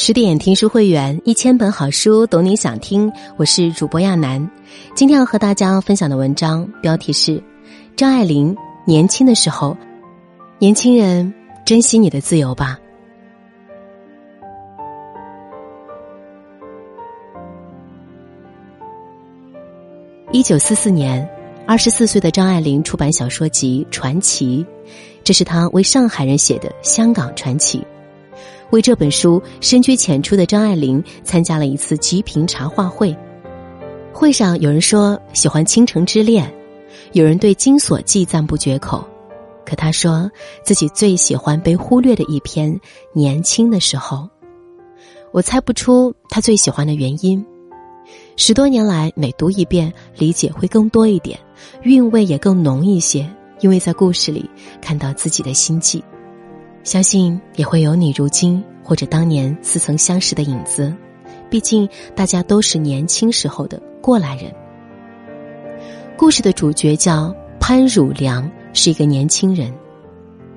十点听书会员，一千本好书，懂你想听。我是主播亚楠，今天要和大家分享的文章标题是：张爱玲年轻的时候，年轻人珍惜你的自由吧。一九四四年，二十四岁的张爱玲出版小说集《传奇》，这是她为上海人写的香港传奇。为这本书深居浅出的张爱玲参加了一次极品茶话会，会上有人说喜欢《倾城之恋》，有人对《金锁记》赞不绝口，可她说自己最喜欢被忽略的一篇《年轻的时候》。我猜不出她最喜欢的原因。十多年来，每读一遍，理解会更多一点，韵味也更浓一些，因为在故事里看到自己的心迹。相信也会有你如今或者当年似曾相识的影子，毕竟大家都是年轻时候的过来人。故事的主角叫潘汝良，是一个年轻人。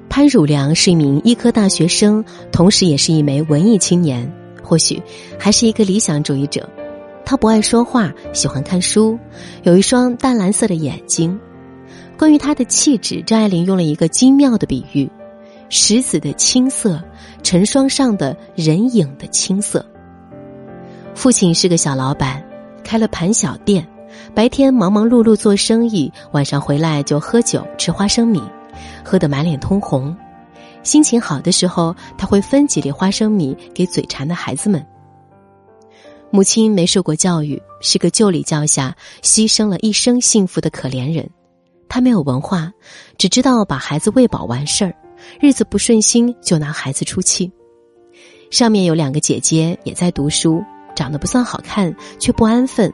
潘汝良是一名医科大学生，同时也是一枚文艺青年，或许还是一个理想主义者。他不爱说话，喜欢看书，有一双淡蓝色的眼睛。关于他的气质，张爱玲用了一个精妙的比喻。石子的青色，成霜上的人影的青色。父亲是个小老板，开了盘小店，白天忙忙碌碌做生意，晚上回来就喝酒吃花生米，喝得满脸通红。心情好的时候，他会分几粒花生米给嘴馋的孩子们。母亲没受过教育，是个旧礼教下牺牲了一生幸福的可怜人。他没有文化，只知道把孩子喂饱完事儿。日子不顺心就拿孩子出气。上面有两个姐姐也在读书，长得不算好看，却不安分。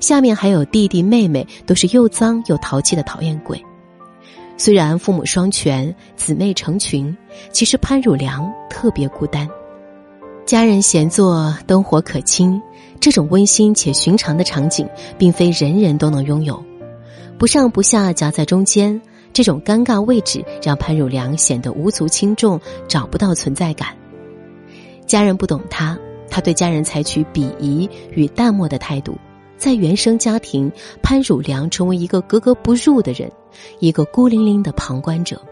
下面还有弟弟妹妹，都是又脏又淘气的讨厌鬼。虽然父母双全，姊妹成群，其实潘汝良特别孤单。家人闲坐，灯火可亲，这种温馨且寻常的场景，并非人人都能拥有。不上不下，夹在中间。这种尴尬位置让潘汝良显得无足轻重，找不到存在感。家人不懂他，他对家人采取鄙夷与淡漠的态度。在原生家庭，潘汝良成为一个格格不入的人，一个孤零零的旁观者。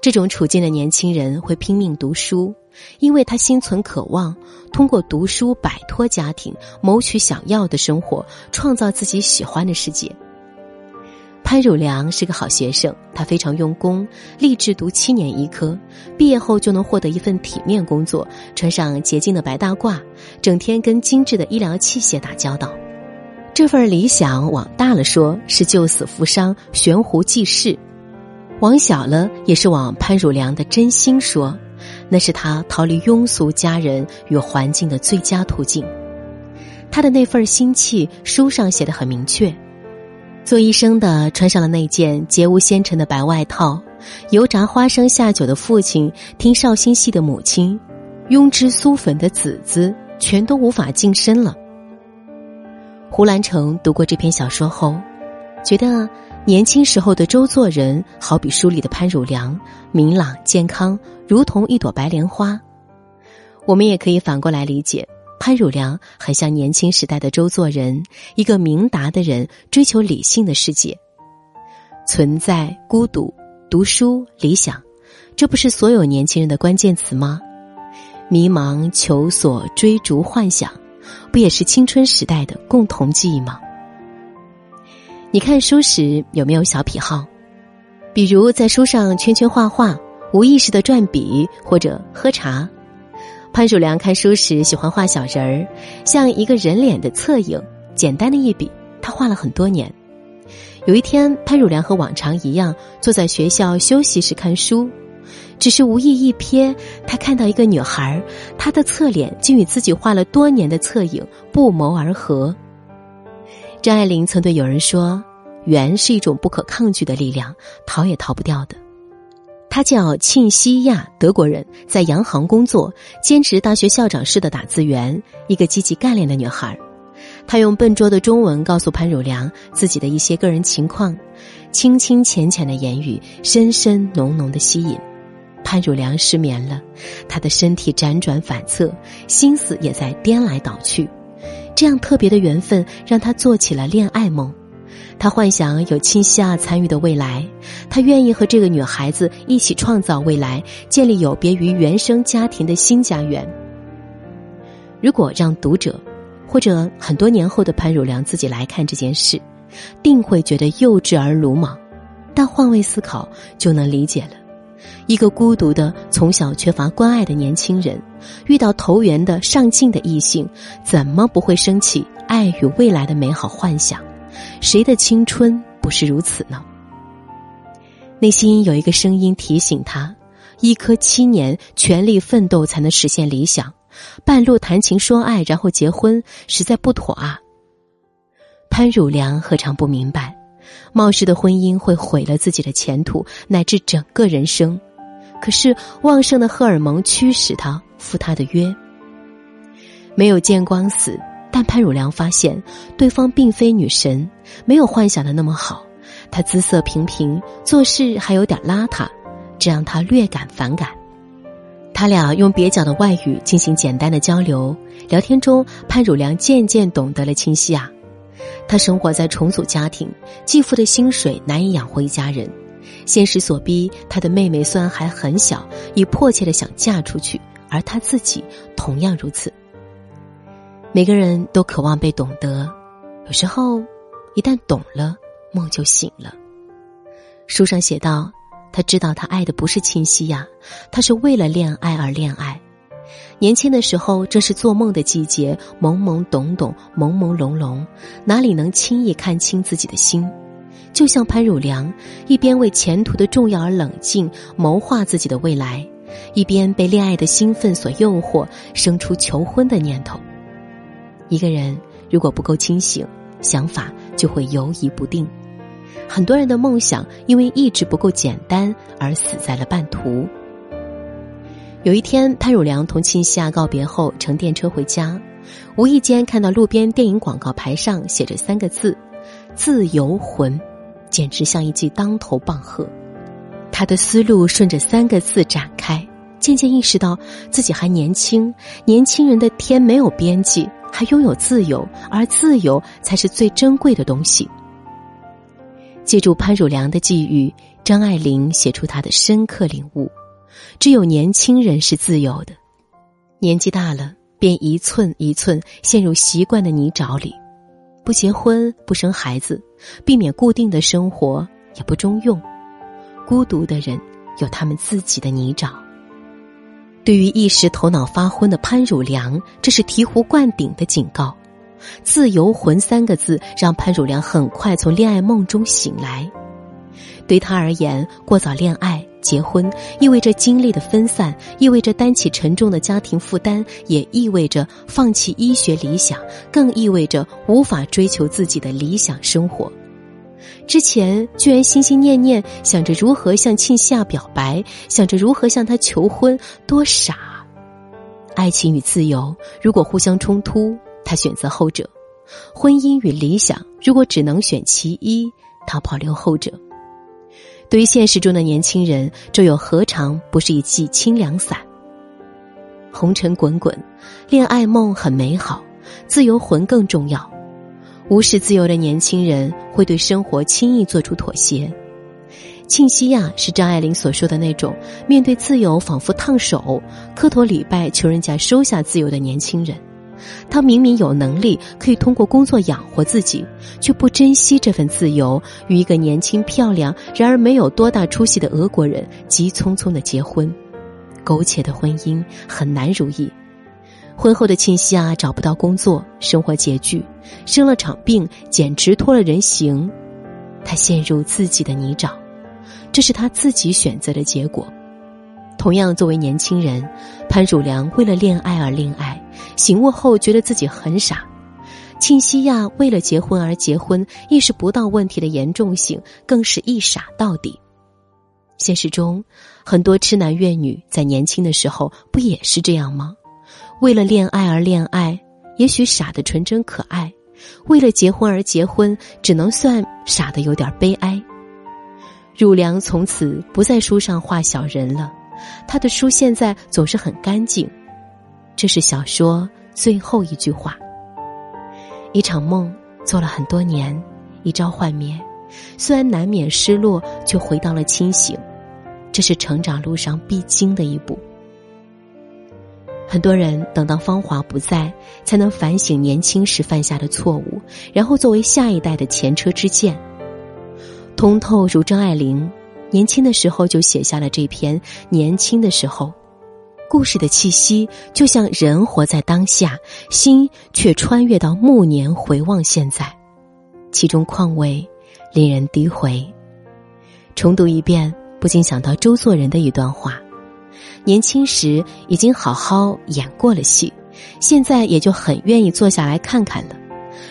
这种处境的年轻人会拼命读书，因为他心存渴望，通过读书摆脱家庭，谋取想要的生活，创造自己喜欢的世界。潘汝良是个好学生，他非常用功，立志读七年医科，毕业后就能获得一份体面工作，穿上洁净的白大褂，整天跟精致的医疗器械打交道。这份理想往大了说是救死扶伤、悬壶济世；往小了也是往潘汝良的真心说，那是他逃离庸俗家人与环境的最佳途径。他的那份心气，书上写的很明确。做医生的穿上了那件洁无纤尘的白外套，油炸花生下酒的父亲，听绍兴戏的母亲，庸脂俗粉的子子，全都无法近身了。胡兰成读过这篇小说后，觉得年轻时候的周作人好比书里的潘汝良，明朗健康，如同一朵白莲花。我们也可以反过来理解。潘汝良很像年轻时代的周作人，一个明达的人，追求理性的世界。存在、孤独、读书、理想，这不是所有年轻人的关键词吗？迷茫、求索、追逐、幻想，不也是青春时代的共同记忆吗？你看书时有没有小癖好？比如在书上圈圈画画，无意识的转笔，或者喝茶。潘汝良看书时喜欢画小人儿，像一个人脸的侧影，简单的一笔，他画了很多年。有一天，潘汝良和往常一样坐在学校休息室看书，只是无意一瞥，他看到一个女孩，她的侧脸竟与自己画了多年的侧影不谋而合。张爱玲曾对有人说：“缘是一种不可抗拒的力量，逃也逃不掉的。”他叫沁西亚，德国人，在洋行工作，兼职大学校长室的打字员，一个积极干练的女孩。她用笨拙的中文告诉潘汝良自己的一些个人情况，清清浅浅的言语，深深浓浓的吸引。潘汝良失眠了，他的身体辗转反侧，心思也在颠来倒去。这样特别的缘分让他做起了恋爱梦。他幻想有清西亚参与的未来，他愿意和这个女孩子一起创造未来，建立有别于原生家庭的新家园。如果让读者，或者很多年后的潘汝良自己来看这件事，定会觉得幼稚而鲁莽。但换位思考，就能理解了。一个孤独的、从小缺乏关爱的年轻人，遇到投缘的、上进的异性，怎么不会升起爱与未来的美好幻想？谁的青春不是如此呢？内心有一个声音提醒他：一颗七年全力奋斗才能实现理想，半路谈情说爱然后结婚，实在不妥啊！潘汝良何尝不明白？冒失的婚姻会毁了自己的前途乃至整个人生，可是旺盛的荷尔蒙驱使他赴他的约。没有见光死，但潘汝良发现对方并非女神，没有幻想的那么好。她姿色平平，做事还有点邋遢，这让他略感反感。他俩用蹩脚的外语进行简单的交流，聊天中，潘汝良渐渐懂得了清晰啊。他生活在重组家庭，继父的薪水难以养活一家人，现实所逼，他的妹妹虽然还很小，已迫切的想嫁出去，而他自己同样如此。每个人都渴望被懂得，有时候，一旦懂了，梦就醒了。书上写道，他知道他爱的不是清晰呀，他是为了恋爱而恋爱。年轻的时候，正是做梦的季节，懵懵懂懂，朦朦胧胧，哪里能轻易看清自己的心？就像潘汝良，一边为前途的重要而冷静谋划自己的未来，一边被恋爱的兴奋所诱惑，生出求婚的念头。一个人如果不够清醒，想法就会游移不定。很多人的梦想因为意志不够简单而死在了半途。有一天，潘汝良同亲西亚告别后，乘电车回家，无意间看到路边电影广告牌上写着三个字：“自由魂”，简直像一记当头棒喝。他的思路顺着三个字展开，渐渐意识到自己还年轻，年轻人的天没有边际，还拥有自由，而自由才是最珍贵的东西。借助潘汝良的际遇，张爱玲写出她的深刻领悟。只有年轻人是自由的，年纪大了便一寸一寸陷入习惯的泥沼里，不结婚不生孩子，避免固定的生活也不中用。孤独的人有他们自己的泥沼。对于一时头脑发昏的潘汝良，这是醍醐灌顶的警告。自由魂三个字让潘汝良很快从恋爱梦中醒来。对他而言，过早恋爱。结婚意味着精力的分散，意味着担起沉重的家庭负担，也意味着放弃医学理想，更意味着无法追求自己的理想生活。之前居然心心念念想着如何向庆夏表白，想着如何向他求婚，多傻！爱情与自由如果互相冲突，他选择后者；婚姻与理想如果只能选其一，他保留后者。对于现实中的年轻人，这又何尝不是一剂清凉散？红尘滚滚，恋爱梦很美好，自由魂更重要。无视自由的年轻人，会对生活轻易做出妥协。庆西亚是张爱玲所说的那种面对自由仿佛烫手、磕头礼拜求人家收下自由的年轻人。他明明有能力可以通过工作养活自己，却不珍惜这份自由，与一个年轻漂亮然而没有多大出息的俄国人急匆匆的结婚，苟且的婚姻很难如意。婚后的庆西啊找不到工作，生活拮据，生了场病，简直脱了人形。他陷入自己的泥沼，这是他自己选择的结果。同样，作为年轻人，潘汝良为了恋爱而恋爱。醒悟后，觉得自己很傻。庆西亚为了结婚而结婚，意识不到问题的严重性，更是一傻到底。现实中，很多痴男怨女在年轻的时候不也是这样吗？为了恋爱而恋爱，也许傻的纯真可爱；为了结婚而结婚，只能算傻的有点悲哀。汝良从此不在书上画小人了，他的书现在总是很干净。这是小说最后一句话。一场梦做了很多年，一朝幻灭，虽然难免失落，却回到了清醒。这是成长路上必经的一步。很多人等到芳华不在，才能反省年轻时犯下的错误，然后作为下一代的前车之鉴。通透如张爱玲，年轻的时候就写下了这篇《年轻的时候》。故事的气息就像人活在当下，心却穿越到暮年回望现在，其中况味令人低回。重读一遍，不禁想到周作人的一段话。年轻时已经好好演过了戏，现在也就很愿意坐下来看看了。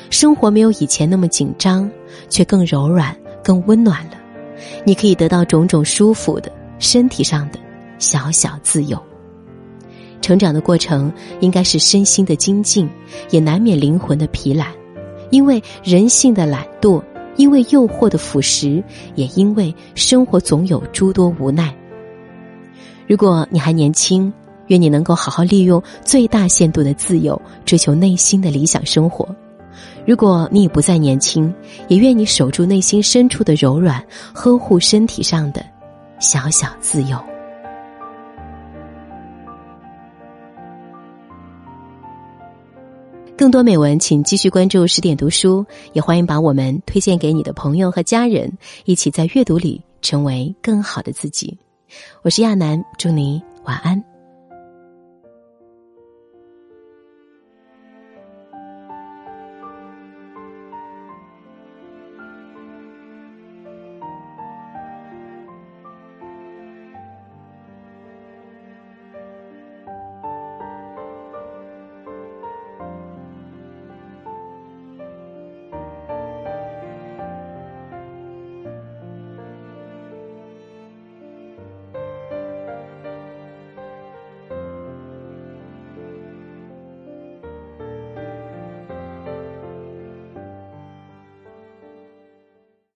生活没有以前那么紧张，却更柔软、更温暖了。你可以得到种种舒服的身体上的小小自由。成长的过程应该是身心的精进，也难免灵魂的疲懒，因为人性的懒惰，因为诱惑的腐蚀，也因为生活总有诸多无奈。如果你还年轻，愿你能够好好利用最大限度的自由，追求内心的理想生活；如果你已不再年轻，也愿你守住内心深处的柔软，呵护身体上的小小自由。更多美文，请继续关注十点读书，也欢迎把我们推荐给你的朋友和家人，一起在阅读里成为更好的自己。我是亚楠，祝你晚安。